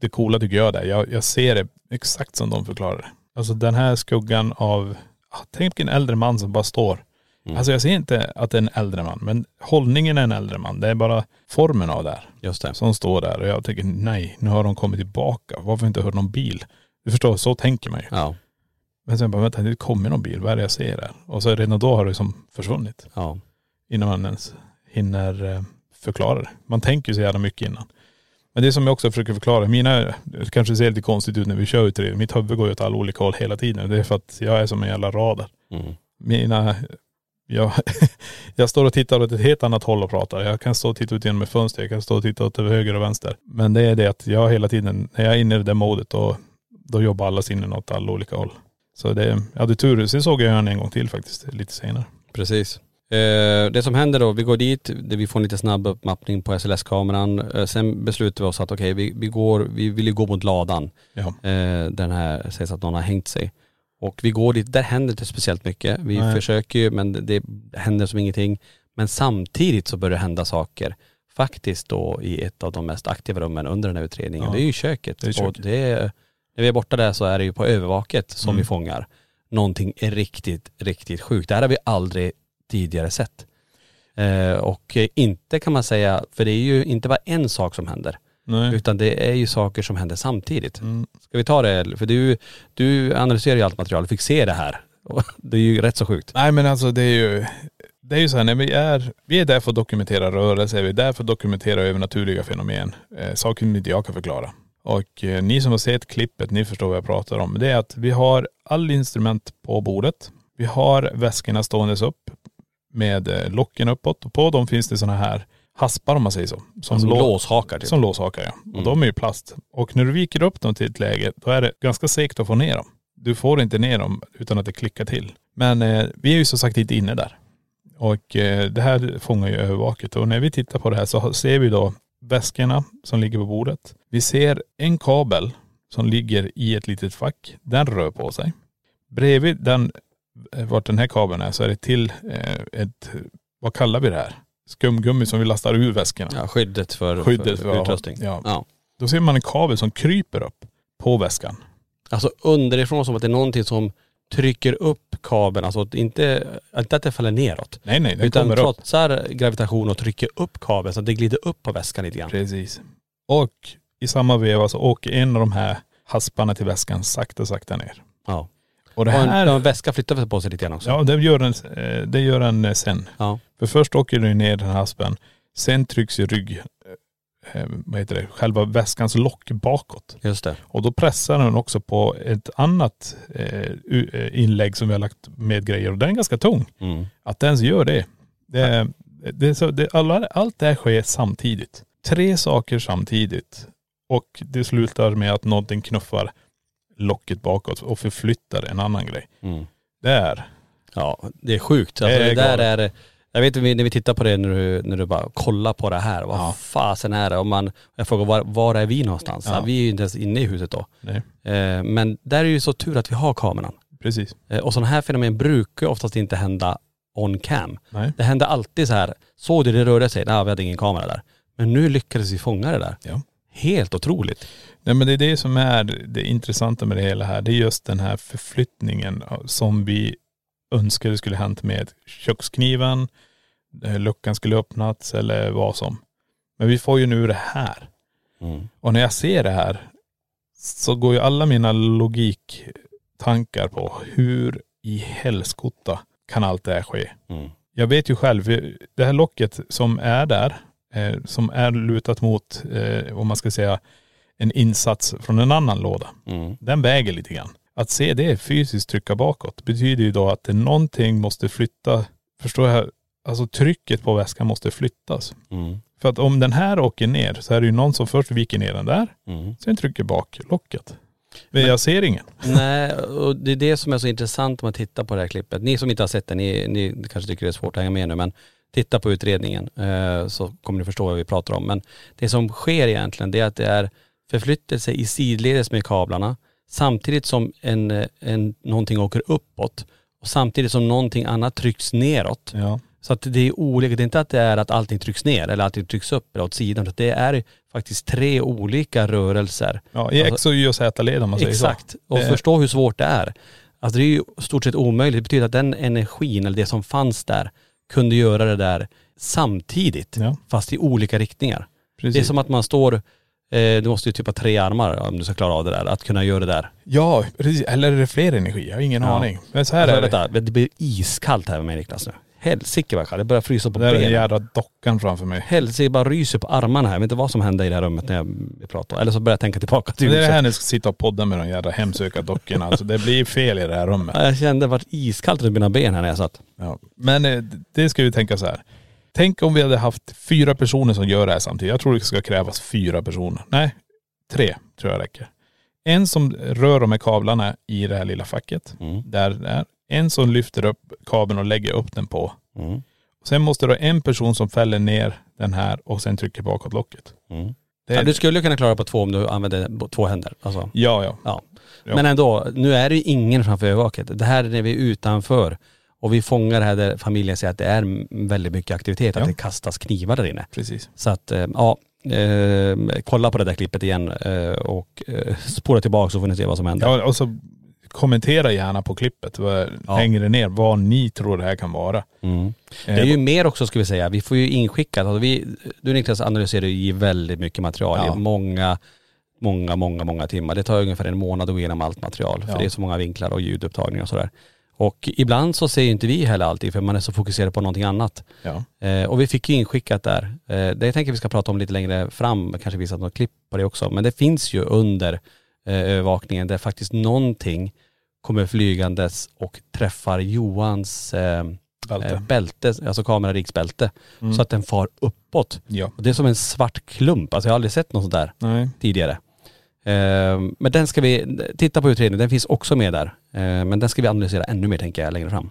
B: det coola tycker jag där. Jag, jag ser det exakt som de förklarar det. Alltså den här skuggan av ah, tänk en äldre man som bara står.
A: Mm.
B: Alltså jag ser inte att det är en äldre man, men hållningen är en äldre man. Det är bara formen av det här
A: Just det.
B: som står där. Och jag tänker nej, nu har de kommit tillbaka. Varför inte hört någon bil? Du förstår, så tänker man ju.
A: Ja.
B: Men sen bara, vänta det kommer någon bil, vad är det jag ser här? Och så redan då har det som försvunnit.
A: Ja.
B: Innan man ens hinner eh, förklara det. Man tänker ju så jävla mycket innan. Men det som jag också försöker förklara, mina, det kanske ser lite konstigt ut när vi kör utredning. Mitt huvud går ju åt alla olika håll hela tiden. Det är för att jag är som en jävla radar.
A: Mm.
B: Mina, jag, jag står och tittar åt ett helt annat håll och pratar. Jag kan stå och titta ut genom ett fönster, jag kan stå och titta åt höger och vänster. Men det är det att jag hela tiden, när jag är inne i det modet då, då jobbar alla sinnen åt alla olika håll. Så det, jag hade tur. Sen såg jag den en gång till faktiskt, lite senare.
A: Precis. Eh, det som händer då, vi går dit, vi får en lite snabb uppmappning på SLS-kameran. Eh, sen beslutar vi oss att okej, vi, vi går, vi vill ju gå mot ladan. Eh, den här sägs att någon har hängt sig. Och vi går dit, där händer inte speciellt mycket. Vi
B: Nej.
A: försöker ju men det, det händer som ingenting. Men samtidigt så börjar det hända saker. Faktiskt då i ett av de mest aktiva rummen under den här utredningen.
B: Ja.
A: Det är ju köket.
B: Det är köket.
A: Och det är, när vi är borta där så är det ju på övervaket som
B: Mm.
A: vi fångar. Någonting är riktigt, riktigt sjukt. Det här har vi aldrig tidigare sett. Eh, och inte kan man säga, för det är ju inte bara en sak som händer.
B: Nej.
A: Utan det är ju saker som händer samtidigt.
B: Mm.
A: Ska vi ta det? För du, du analyserar ju allt material, du fick se det här. Det är ju rätt så sjukt.
B: Nej men alltså det är ju, det är ju så här, när vi är, vi är där för att dokumentera rörelser, vi är där för att dokumentera övernaturliga fenomen. Eh, saker som inte jag kan förklara. Och eh, ni som har sett klippet, ni förstår vad jag pratar om. Det är att vi har all instrument på bordet. Vi har väskorna ståendes upp med eh, locken uppåt och på dem finns det sådana här haspar om man säger så. Som, lå-
A: låshakar typ.
B: Som låshakar ja. Och
A: Mm.
B: de är ju plast. Och när du viker upp dem till ett läge, då är det ganska segt att få ner dem. Du får inte ner dem utan att det klickar till. Men eh, vi är ju som sagt inte inne där. Och eh, det här fångar ju övervaket. Och när vi tittar på det här så ser vi då väskorna som ligger på bordet. Vi ser en kabel som ligger i ett litet fack. Den rör på sig. Bredvid den, eh, vart den här kabeln är, så är det till eh, ett, vad kallar vi det här? Skumgummi som vi lastar ur väskorna.
A: Ja, skyddet för,
B: Skyddet
A: för,
B: för-
A: utrustning.
B: ja.
A: Ja.
B: Då ser man en kabel som kryper upp på väskan.
A: Alltså underifrån som att det är någonting som trycker upp kabeln, alltså att inte, inte att det faller neråt.
B: Nej nej, den
A: utan
B: kommer upp.
A: trotsar gravitation och trycker upp kabeln så att det glider upp på väskan lite grann.
B: Precis. Och i samma veva så åker en av de här hasparna till väskan sakta sakta ner.
A: Ja.
B: Och det
A: Och en,
B: här,
A: en väska flyttar på sig lite grann också.
B: ja det gör den, eh, det gör den sen.
A: Ja.
B: För först åker den ner den här haspen, sen trycks ju rygg, vad heter det, själva väskans lock bakåt.
A: Just det.
B: Och då pressar den också på ett annat eh, eh, inlägg som vi har lagt med grejer och den är ganska tung.
A: Mm.
B: Att den gör det. det, det, så, det alla, allt det här sker samtidigt. Tre saker samtidigt. Och det slutar med att någonting knuffar locket bakåt och förflyttar en annan grej.
A: Mm.
B: Det är,
A: Ja, det är sjukt. Alltså
B: Det
A: det,
B: är
A: där
B: galet.
A: är, jag vet när vi tittar på det när du, när du bara kollar på det här, vad
B: Ja.
A: fasen är det? Och man, jag frågar var, var är vi någonstans?
B: Ja.
A: Vi är ju inte ens inne i huset då.
B: nej,
A: Eh, men där är det ju så tur att vi har kameran.
B: precis.
A: Eh, och sådana här fenomen brukar oftast inte hända on cam.
B: Nej.
A: Det händer alltid så här, såg du det rörde sig? Nej vi hade ingen kamera där. Men nu lyckades vi fånga det där.
B: Ja.
A: Helt otroligt.
B: Nej men det är det som är det intressanta med det hela här. Det är just den här förflyttningen som vi önskade skulle hänt med kökskniven, luckan skulle öppnats eller vad som. Men vi får ju nu det här.
A: Mm.
B: Och när jag ser det här så går ju alla mina logiktankar på hur i helskotta kan allt det här ske?
A: Mm.
B: Jag vet ju själv, det här locket som är där, eh, som är lutat mot, eh, om man ska säga, en insats från en annan låda.
A: Mm.
B: Den väger lite grann. Att se det fysiskt trycka bakåt betyder ju då att det någonting måste flytta, förstår jag, alltså trycket på väskan måste flyttas.
A: Mm.
B: För att om den här åker ner så är det ju någon som först viker ner den där,
A: Mm.
B: sen trycker bak locket. Men jag ser ingen.
A: Nej, och det är det som är så intressant om man tittar på det här klippet. Ni som inte har sett det, ni, ni kanske tycker det är svårt att hänga med nu, men titta på utredningen eh, så kommer ni förstå vad vi pratar om. Men det som sker egentligen det är att det är förflyttelse i sidledes med kablarna samtidigt som en, en, någonting åker uppåt och samtidigt som någonting annat trycks neråt.
B: Ja.
A: Så att det är olika, det är inte att det är att allting trycks ner eller allting trycks upp eller åt sidan. Det är faktiskt tre olika rörelser.
B: Ja, i X och Y och Z-led om man säger så.
A: Exakt. Och
B: Det är-
A: förstå hur svårt det är. Alltså det är ju stort sett omöjligt. Det betyder att den energin, eller det som fanns där, kunde göra det där samtidigt.
B: Ja.
A: Fast i olika riktningar.
B: Precis.
A: Det är som att man står, eh, du måste ju typ ha tre armar om du ska klara av det där. Att kunna göra det där.
B: Ja, precis. Eller är det fler energi? Jag har ingen
A: Ja.
B: aning. Men så här
A: Alltså,
B: är det.
A: vänta, det blir iskallt här med mig Niklas nu. Helsike vad kallt. Det börjar frysa på
B: Det är den
A: benen.
B: jävla dockan framför mig.
A: Helsike, jag bara ryser på armarna här. Jag vet inte vad som hände i det här rummet när jag pratade. Eller så börjar jag tänka tillbaka till
B: Det är det här ni ska sitta och podda med de jävla hemsökardockorna. Alltså det blir fel i det här rummet.
A: Ja, Jag kände det var iskallt runt mina ben här när jag satt.
B: Ja. Men eh, det ska vi tänka så här. Tänk om vi hade haft fyra personer som gör det här samtidigt. Jag tror det ska krävas fyra personer. Nej, tre tror jag räcker. En som rör de här kablarna i det här lilla facket.
A: Mm.
B: Där det är. En som lyfter upp kabeln och lägger upp den på.
A: Mm.
B: Sen måste du ha en person som fäller ner den här och sen trycker bakåt locket.
A: Mm.
B: Det
A: Ja,
B: är,
A: du skulle kunna klara det på två om du använder två händer. Alltså,
B: ja, ja.
A: ja.
B: Ja.
A: Men ändå, nu är det ju ingen framför övervaket. Det här är när vi är utanför. Och vi fångar det här där familjen säger att det är väldigt mycket aktivitet, att
B: Ja.
A: det kastas knivar där inne.
B: Precis.
A: Så att, eh, ja, eh, kolla på det där klippet igen eh, och eh, spola tillbaka så får ni se vad som händer.
B: Ja, och så kommentera gärna på klippet
A: Ja.
B: längre ner vad ni tror det här kan vara.
A: Mm. Det
B: Eh,
A: är ju mer också ska vi säga, vi får ju inskickat, alltså vi, du Niklas analyserar ju väldigt mycket material
B: Ja.
A: många, många, många, många timmar. Det tar ungefär en månad att gå igenom allt material för
B: Ja.
A: det är så många vinklar och ljudupptagningar och sådär. Och ibland så ser ju inte vi heller alltid för man är så fokuserad på någonting annat.
B: Ja.
A: Eh, och vi fick ju inskickat där, eh, det jag tänker vi ska prata om lite längre fram, kanske visa något klipp på det också. Men det finns ju under eh, övervakningen där faktiskt någonting kommer flygandes och träffar Johans eh,
B: Bälte.
A: eh, bälte, alltså kamerariksbälte,
B: Mm.
A: så att den far uppåt.
B: Ja.
A: Och det är som en svart klump, alltså jag har aldrig sett något sånt där
B: Nej.
A: tidigare. Eh, men den ska vi, titta på utredningen, den finns också med där. Men den ska vi analysera ännu mer tänker jag längre fram.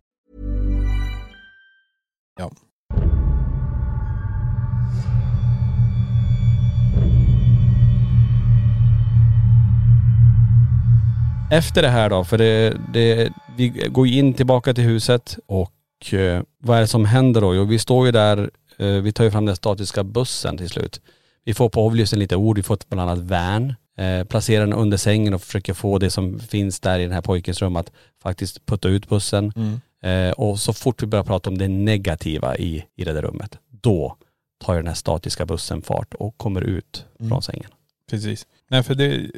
B: Ja.
A: Efter det här då, för det, det, vi går ju in tillbaka till huset och eh, vad är det som händer då? Jo vi står ju där, eh, vi tar ju fram den statiska bussen till slut. Vi får på avlyssning lite ord, vi får ett bland annat van, eh, placerar den under sängen och försöker få det som finns där i den här pojkens rum att faktiskt putta ut bussen. Eh, och så fort vi börjar prata om det negativa i, i det där rummet, då tar den här statiska bussen fart och kommer ut från sängen.
B: Precis. Nej för det,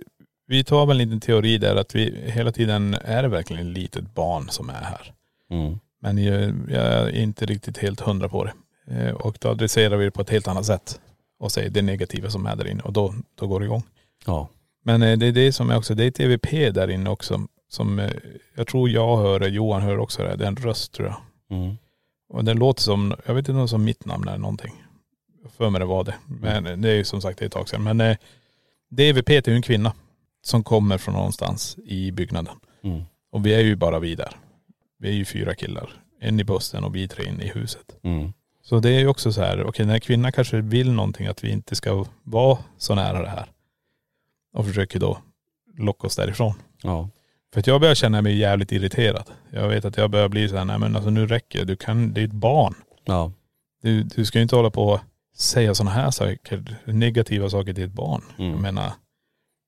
B: vi tar väl en liten teori där att vi hela tiden är det verkligen ett litet barn som är här.
A: Mm.
B: Men jag, jag är inte riktigt helt hundra på det. Eh, Och då adresserar vi det på ett helt annat sätt. Och säger det negativa som är där inne och då, då går det igång.
A: Ja.
B: Men eh, det är det som är också, det är ett EVP där inne också. Som eh, jag tror jag hör det, Johan hör också det. Det är en röst tror jag.
A: Mm.
B: Och den låter som, jag vet inte om som mitt namn eller någonting. För mig det var det. Men det är ju som sagt ett tag sedan. Men eh, det EVP är ju en kvinna. Som kommer från någonstans i byggnaden.
A: Mm.
B: Och vi är ju bara vi där. Vi är ju fyra killar. En i bussen och vi tre inne i huset.
A: Mm.
B: Så det är ju också så här, okej när kvinnan kanske vill någonting att vi inte ska vara så nära det här. Och försöker då locka oss därifrån.
A: Ja.
B: För att jag börjar känna mig jävligt irriterad. Jag vet att jag börjar bli så här, nej men alltså nu räcker det. Du kan, det är ett barn.
A: Ja.
B: Du, du ska ju inte hålla på och säga sådana här saker, negativa saker till ett barn.
A: Mm.
B: Jag menar,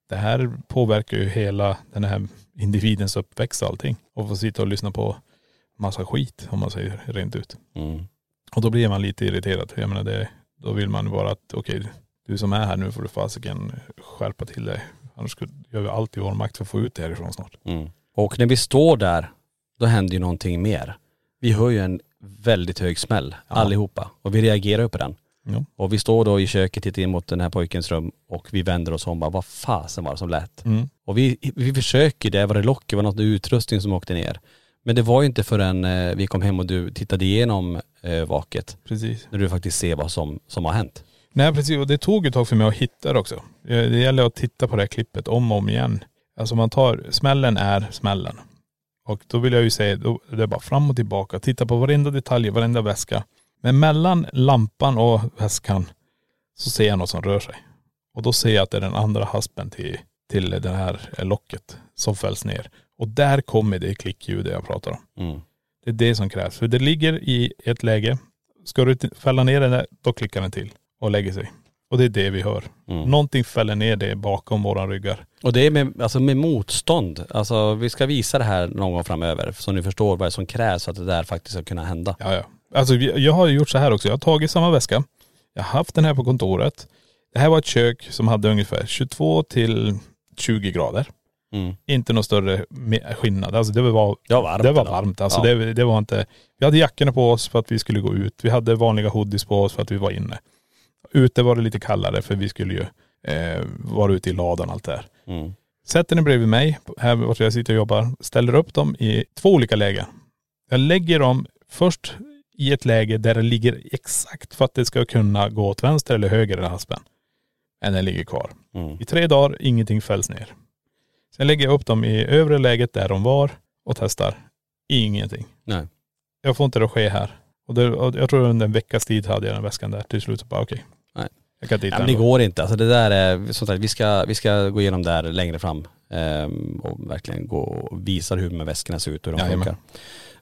B: det här påverkar ju hela den här individens uppväxt och allting. Och få sitta och lyssna på massa skit om man säger rent ut.
A: Mm.
B: Och då blir man lite irriterad. Jag menar det, då vill man bara att okej, du som är här nu får du fasiken skärpa till dig. Annars skulle- gör vi allt i vår makt för att få ut det härifrån snart.
A: Mm. Och när vi står där, då händer ju någonting mer. Vi hör ju en väldigt hög smäll
B: Ja.
A: allihopa och vi reagerar ju på den.
B: Ja.
A: Och vi står då i köket, tittar in mot den här pojkens rum och vi vänder oss om och bara, vad fasen var det som lät?
B: Mm.
A: Och vi, vi försöker, det var det lock, det var något utrustning som åkte ner. Men det var ju inte förrän eh, vi kom hem och du tittade igenom eh, vaket,
B: Precis.
A: när du faktiskt ser vad som, som har hänt.
B: Nej precis, och det tog ett tag för mig att hitta det också. Det gäller att titta på det här klippet om och om igen. Alltså man tar, smällen är smällen. Och då vill jag ju säga, då, det är bara fram och tillbaka. Titta på varenda detalj, varenda väska. Men mellan lampan och väskan så ser jag något som rör sig. Och då ser jag att det är den andra haspen till, till det här locket som fälls ner. Och där kommer det klickljudet jag pratar om.
A: Mm.
B: Det är det som krävs. För det ligger i ett läge. Ska du fälla ner den där, då klickar den till och lägger sig. Och det är det vi hör.
A: Mm.
B: Någonting fäller ner det bakom våran ryggar.
A: Och det är med, alltså med motstånd. Alltså vi ska visa det här någon gång framöver så ni förstår vad det som krävs för att det där faktiskt ska kunna hända.
B: Ja, ja. Alltså jag har gjort så här också. Jag har tagit samma väska. Jag har haft den här på kontoret. Det här var ett kök som hade ungefär 22 till 20 grader.
A: Mm.
B: Inte någon större skillnad. Alltså det var,
A: Det var varmt
B: det var varmt. Alltså
A: Ja.
B: det, det var inte.. Vi hade jackorna på oss för att vi skulle gå ut. Vi hade vanliga hoodies på oss för att vi var inne. Ute var det lite kallare för vi skulle ju eh, vara ute i ladan och allt det här.
A: Mm.
B: Sätter ni bredvid mig, här vart jag sitter och jobbar, ställer upp dem i två olika lägen. Jag lägger dem först i ett läge där det ligger exakt för att det ska kunna gå åt vänster eller höger i haspen. Än den ligger kvar.
A: Mm.
B: I tre dagar, ingenting fälls ner. Sen lägger jag upp dem i övre läget där de var och testar. Ingenting.
A: Nej.
B: Jag får inte det att ske här. Och, det, och jag tror under en veckas tid hade jag den väskan där. Till slut så bara okej.
A: Nej.
B: Jag kan hitta
A: Ja, men det går inte. Alltså det där är, som sagt, vi ska, vi ska gå igenom det här längre fram. ehm, och verkligen gå och visa hur här väskorna ser ut och hur de funkar.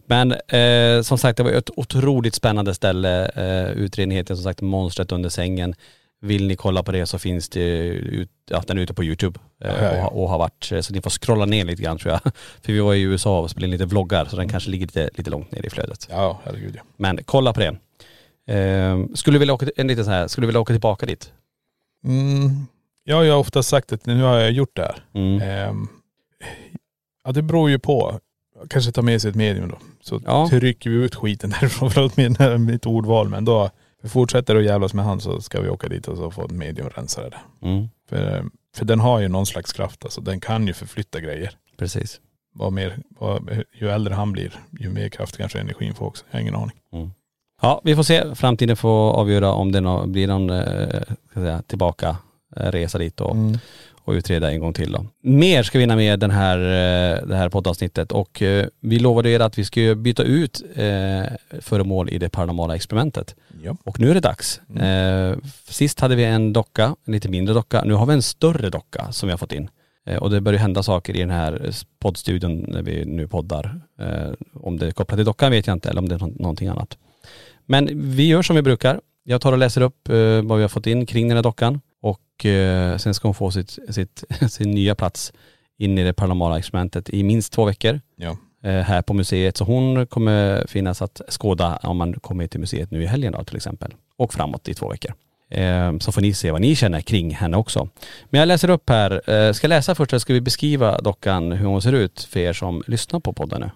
A: Men eh, som sagt det var ett otroligt spännande ställe. Eh, utredningen heter som sagt Monstret under sängen. Vill ni kolla på det så finns det, ut, ja, den är ute på YouTube eh. Och, har- och har varit, eh, så ni får scrolla ner lite grann tror jag. För vi var i USA och spelade in lite vloggar så den kanske ligger lite, lite långt ner i flödet.
B: Ja, herregud ja.
A: Men kolla på det. Eh, skulle du vilja åka, en liten så här, skulle du vilja åka tillbaka dit?
B: Mm. Ja, jag har ofta sagt att nu har jag gjort det här.
A: Mm.
B: Ehm, ja det beror ju på. Kanske ta med sig ett medium då. Så
A: Ja.
B: trycker vi ut skiten därifrån. Förlåt min, mitt ordval men då, vi fortsätter att jävlas med han så ska vi åka dit och så få ett medium rensa det där.
A: Mm.
B: För, för den har ju någon slags kraft alltså. Den kan ju förflytta grejer.
A: Precis.
B: Vad mer, vad, ju äldre han blir, ju mer kraft kanske energin får också. Jag har ingen aning.
A: Ja, vi får se. Framtiden får avgöra om det blir någon eh, ska tillbaka eh, resa dit och, och utreda en gång till då. Mer ska vi hinna med den här, eh, det här poddavsnittet och eh, vi lovade er att vi skulle byta ut eh, föremål i det paranormala experimentet.
B: Ja.
A: Och nu är det dags. Eh, sist hade vi en docka, en lite mindre docka. Nu har vi en större docka som vi har fått in. Och det börjar hända saker i den här poddstudion när vi nu poddar. Om det är kopplat till dockan vet jag inte eller om det är nå- någonting annat. Men vi gör som vi brukar. Jag tar och läser upp eh, vad vi har fått in kring den här dockan och eh, sen ska hon få sitt, sitt, sin nya plats in i det paranormala experimentet i minst två veckor
B: Ja.
A: eh, här på museet. Så hon kommer finnas att skåda om man kommer till museet nu i helgen då till exempel. Och framåt i två veckor. Eh, Så får ni se vad ni känner kring henne också. Men jag läser upp här. Ska jag läsa först eller ska vi beskriva dockan hur hon ser ut för er som lyssnar på podden nu?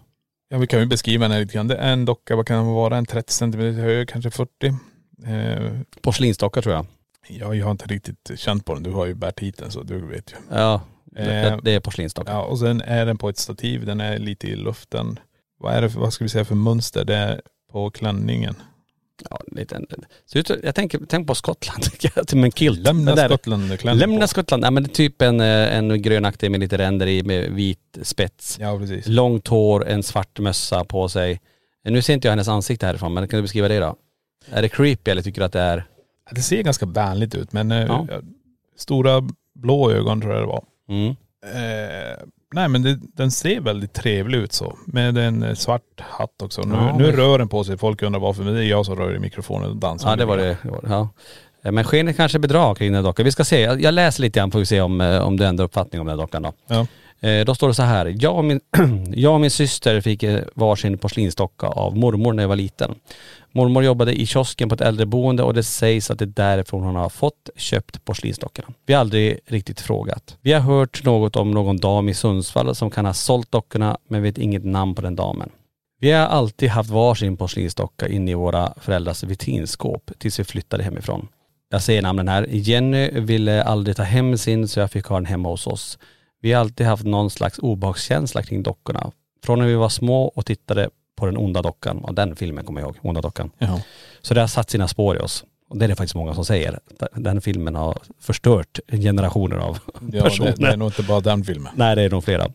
B: Ja vi kan ju beskriva den här lite grann. Det är en docka, vad kan den vara? En 30 centimeter hög, kanske 40. Eh,
A: Porslinsdocka tror jag.
B: ja, jag har inte riktigt känt på den. Du har ju bärt hit den så du vet ju.
A: Ja, det,
B: Eh,
A: det är porslinsdocka.
B: Ja och sen är den på ett stativ, den är lite i luften. Vad är det för, vad ska vi säga för mönster? Det är på klänningen.
A: Ja, lite, ser ut, jag tänker, tänk på Skottland, som en kilt.
B: Lämna
A: där-
B: Skottland klänning
A: Lämna
B: på.
A: Skottland, nej men det är typ en, eh, en grönaktig med lite ränder i med vit spets.
B: Ja precis.
A: Långt hår, en svart mössa på sig. Nu ser inte jag hennes ansikte härifrån men kan du beskriva det då? Är det creepy eller tycker du att det är?
B: Det ser ganska vänligt ut men eh,
A: Ja.
B: ja, stora blå ögon tror jag det var.
A: Mm.
B: Eh, nej men det, den ser väldigt trevlig ut så. Med en eh, svart hatt också. Nu,
A: Ja,
B: nu rör den på sig. Folk undrar varför. Men det är jag som rör i mikrofonen och dansar.
A: Ja det var det. Ja. Eh, Men skenet kanske bedrar kring den här dockan. Vi ska se, jag, läser lite grann får vi se om, eh, om du ändrar uppfattning om den här dockan då.
B: Ja.
A: Eh, då står det så här. Jag och, min, jag och min syster fick eh, varsin porslinsdocka av mormor när jag var liten. Mormor jobbade i kiosken på ett äldreboende och det sägs att det är därifrån hon har fått köpt porslinsdockorna. Vi har aldrig riktigt frågat. Vi har hört något om någon dam i Sundsvall som kan ha sålt dockorna men vet inget namn på den damen. Vi har alltid haft varsin porslinsdocka inne i våra föräldrars vitrinskåp tills vi flyttade hemifrån. Jag säger namnen här. Jenny ville aldrig ta hem sin så jag fick ha den hemma hos oss. Vi har alltid haft någon slags obehagskänsla kring dockorna. Från när vi var små och tittade på den onda dockan, och den filmen kommer jag ihåg, onda dockan.
B: Ja.
A: Så det har satt sina spår i oss. Och det är det faktiskt många som säger. Den filmen har förstört generationer av
B: Ja,
A: personer.
B: det, det är nog inte bara den filmen.
A: Nej det är nog flera.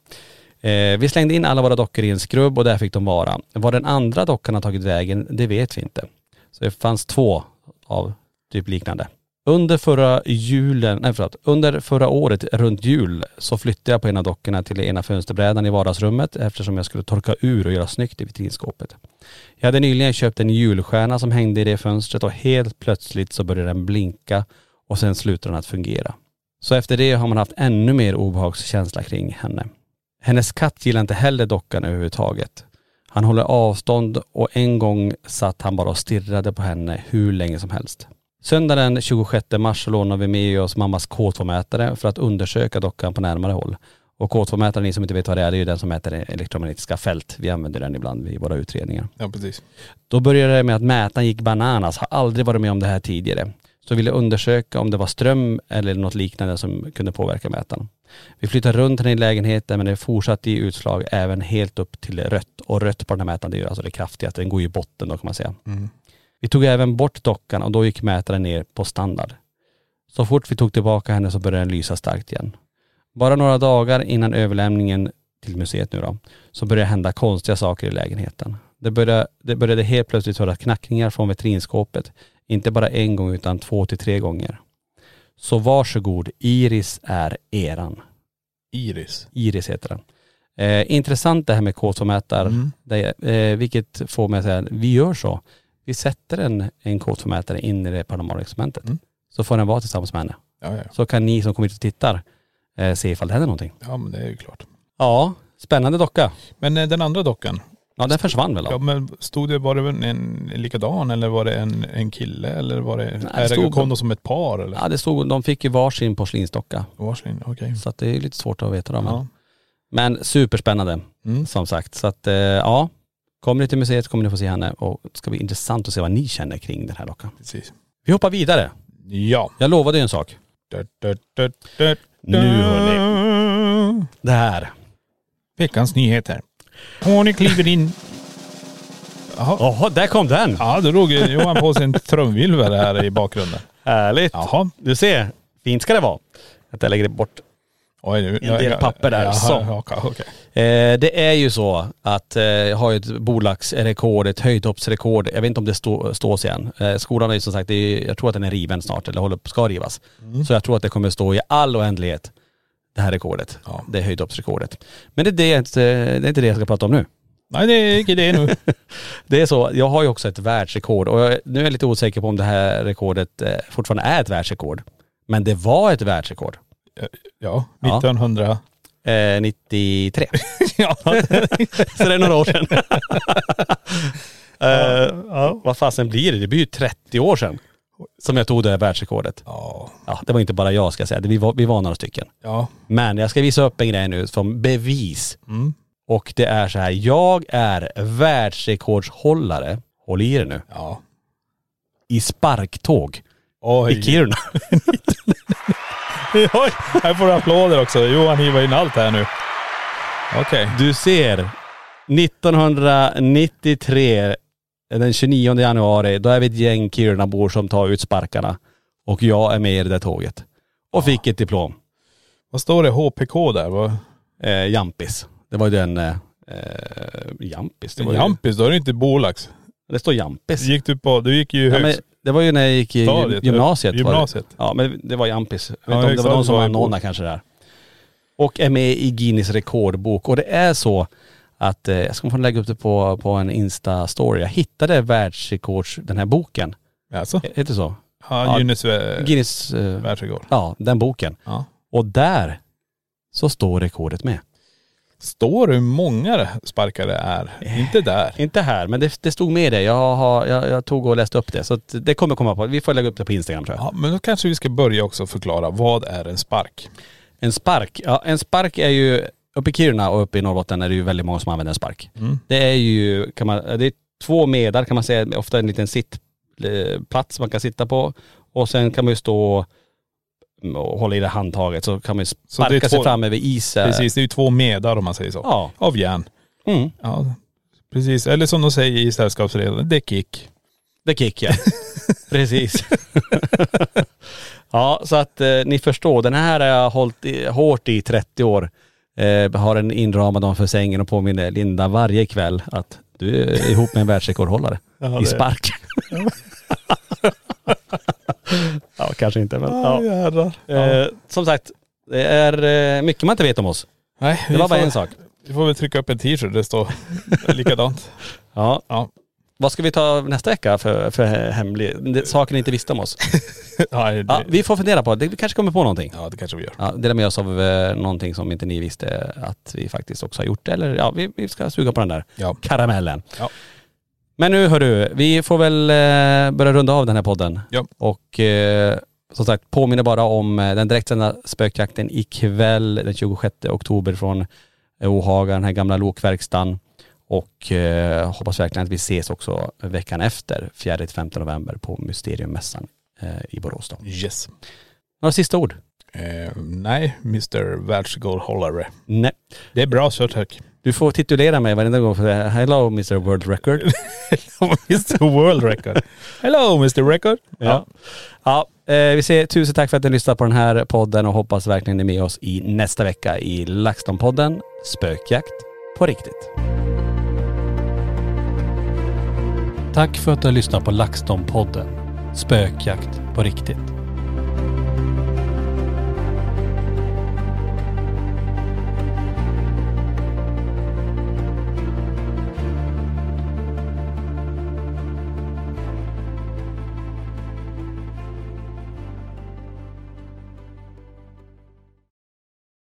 A: Eh, vi slängde in alla våra dockor i en skrubb och där fick de vara. Var den andra dockan har tagit vägen, det vet vi inte. Så det fanns två av typ liknande. Under förra julen, nej förlåt, under förra året runt jul så flyttade jag på en av dockorna till ena fönsterbrädan i vardagsrummet eftersom jag skulle torka ur och göra snyggt i vitrinskåpet. Jag hade nyligen köpt en julstjärna som hängde i det fönstret och helt plötsligt så började den blinka och sen slutade den att fungera. Så efter det har man haft ännu mer obehagskänsla kring henne. Hennes katt gillar inte heller dockan överhuvudtaget. Han håller avstånd och en gång satt han bara och stirrade på henne hur länge som helst. Söndagen den 26 mars så lånade vi med oss mammas K2-mätare för att undersöka dockan på närmare håll. Och K2-mätaren, ni som inte vet vad det är, det är ju den som mäter elektromagnetiska fält. Vi använder den ibland vid våra utredningar.
B: Ja precis.
A: Då började det med att mätaren gick bananas, har aldrig varit med om det här tidigare. Så ville undersöka om det var ström eller något liknande som kunde påverka mätaren. Vi flyttade runt den i lägenheten men det fortsatte i utslag även helt upp till rött. Och rött på den här mätaren det är ju alltså det kraftigaste, den går ju i botten då kan man säga. Vi tog även bort dockan och då gick mätaren ner på standard. Så fort vi tog tillbaka henne så började den lysa starkt igen. Bara några dagar innan överlämningen till museet nu då, så började det hända konstiga saker i lägenheten. Det började, det började helt plötsligt höra knackningar från vitrinskåpet. Inte bara en gång utan två till tre gånger. Så varsågod, Iris är eran.
B: Iris.
A: Iris heter den. Eh, intressant det här med K2-mätare,
B: Mm.
A: det, eh, vilket får mig att säga, vi gör så. Vi sätter en, en K2-mätare in i det paranormala experimentet.
B: Mm.
A: Så får den vara tillsammans med henne.
B: Ja, ja.
A: Så kan ni som kommer hit och tittar eh, se ifall det händer någonting.
B: ja men det är ju klart.
A: Ja, spännande docka.
B: Men eh, den andra dockan,
A: Ja den försvann väl
B: ja.
A: då?
B: men stod det, var det en, en likadan eller var det en, en kille eller var det, är det
A: stod-
B: kom de som ett par eller?
A: Ja det stod, de fick ju varsin porslinsdocka.
B: Varsin, okej.
A: Så att det är lite svårt att veta då. Men,
B: Ja.
A: men superspännande
B: Mm.
A: som sagt. Så att eh, ja, kommer ni till museet kommer ni få se henne och det ska bli intressant att se vad ni känner kring den här dockan.
B: Precis.
A: Vi hoppar vidare.
B: Ja.
A: Jag lovade ju en sak.
B: Du, du, du, du,
A: Nu hörni. Det här.
B: Veckans nyheter. Ni kliver in. Jaha.
A: Jaha, där kom den.
B: Ja, då drog Johan på sin trumvirvel här i bakgrunden.
A: Härligt.
B: Jaha.
A: Du ser, fint ska det vara. Att jag lägger bort.
B: Oj, nu,
A: En del papper där,
B: Jaha,
A: så.
B: ja, okej, okej.
A: Eh, det är ju så att eh, jag har ju ett bolagsrekord, ett höjdhoppsrekord. Jag vet inte om det stå, stås igen. Eh, skolan är ju som sagt, är, jag tror att den är riven snart eller håller på, ska rivas. Så jag tror att det kommer stå i all oändlighet, det här rekordet.
B: Ja.
A: Det höjdhoppsrekordet. Men det är, det, inte- det är inte det jag ska prata om nu.
B: Nej det är inte det nu.
A: Det är så, jag har ju också ett världsrekord och jag, nu är jag lite osäker på om det här rekordet eh, fortfarande är ett världsrekord. Men det var ett världsrekord.
B: Ja,
A: Ja.
B: 1900.
A: Eh, 93.
B: Ja.
A: så det är några år sedan. eh, Vad fasen blir det? Det blir ju 30 år sedan som jag tog det här världsrekordet.
B: Ja.
A: Ja, det var inte bara jag ska jag säga, vi var, vi var några stycken.
B: Ja.
A: Men jag ska visa upp en grej nu som bevis.
B: Mm.
A: Och det är så här, jag är världsrekordshållare, håll i er nu,
B: Ja.
A: i sparktåg
B: Oj.
A: i Kiruna.
B: Oj, här får du applåder också. Johan hivar in allt här nu. Okej.
A: Du ser, 1993, den 29 januari, då är vi ett gäng Kirunabor som tar ut sparkarna. Och jag är med i det där tåget. Och fick ett diplom.
B: Vad står det HPK där? Vad?
A: Eh, Jampis. Det var ju den, eh, eh, Jampis. Det, var ju,
B: Jampis, då är det inte bolags.
A: det står Jampis.
B: Gick du på, du gick ju
A: Ja, men
B: högst...
A: det var ju när jag gick i
B: Stadiet,
A: gymnasiet. var det.
B: gymnasiet.
A: Ja men det var Jampis. Jag vet
B: Ja,
A: om det
B: exakt,
A: var någon som
B: var ju
A: anordnade kanske där. Och är med i Guinness rekordbok. Och det är så att, eh, jag ska få lägga upp det på, på en Insta-story. Jag hittade världsrekords, den här boken.
B: Alltså?
A: Heter det så?
B: Ja,
A: Ja,
B: Guinness vä-
A: Guinness, eh,
B: världsrekord.
A: ja den boken.
B: Ja.
A: Och där så står rekordet med.
B: Står hur många sparkar det är? Inte där.
A: Inte här, men det, det stod med det. Jag, har, jag, jag tog och läste upp det. Så det kommer komma på. Vi får lägga upp det på Instagram tror jag.
B: Ja, men då kanske vi ska börja också förklara, vad är en spark?
A: En spark, ja en spark är ju, uppe i Kiruna och uppe i Norrbotten är det ju väldigt många som använder en spark.
B: Mm.
A: Det är ju, kan man, det är två medar kan man säga, ofta en liten sittplats man kan sitta på. Och sen kan man ju stå och hålla i det handtaget så kan man ju sparka
B: är
A: sig
B: två-
A: fram över is. eh,
B: Precis, det är ju två medar om man säger så.
A: Ja.
B: Av järn.
A: Mm.
B: Ja, precis. Eller som de säger i Sällskapsregeln, det är kick.
A: Det kick ja. Precis. ja, så att eh, ni förstår, den här har jag hållit i, hårt i 30 år. Eh, har en inramad ovanför sängen och påminner Linda varje kväll att du är ihop med en världsrekordhållare
B: Ja,
A: i spark. ja, kanske inte men ja.
B: jädrar.
A: Eh, som sagt, det är eh, mycket man inte vet om oss.
B: Nej,
A: Det var bara
B: får-
A: en sak.
B: Vi får väl trycka upp en t-shirt det står likadant.
A: Ja.
B: Ja.
A: Vad ska vi ta nästa vecka för, för hemlig, saker ni inte visste om oss?
B: Ja, det,
A: Ja, vi får fundera på det. Vi kanske kommer på någonting.
B: ja, det kanske vi gör.
A: Ja, dela med oss av eh, någonting som inte ni visste att vi faktiskt också har gjort. Eller ja, vi, vi ska suga på den där
B: Ja.
A: karamellen.
B: Ja.
A: Men nu hörru, vi får väl eh, börja runda av den här podden.
B: Ja.
A: Och eh, som sagt, påminner bara om eh, den direktsända spökjakten ikväll den 26 oktober från Ohaga, den här gamla lokverkstan. Och eh, hoppas verkligen att vi ses också veckan efter, 4-5 november på Mysteriummässan eh, i Borås då.
B: Yes.
A: Några sista ord?
B: Eh, nej, Mr Världsrekordhållare.
A: Nej.
B: Det är bra så tack.
A: Du får titulera mig varenda gång för Hello Mr World Record.
B: Mr World Record. Hello Mr Record.
A: Ja. Ja, eh, vi säger tusen tack för att ni lyssnade på den här podden och hoppas verkligen ni är med oss i nästa vecka i LaxTon-podden Spökjakt på riktigt. Tack för att du har lyssnat på LaxTon-podden Spökjakt på riktigt.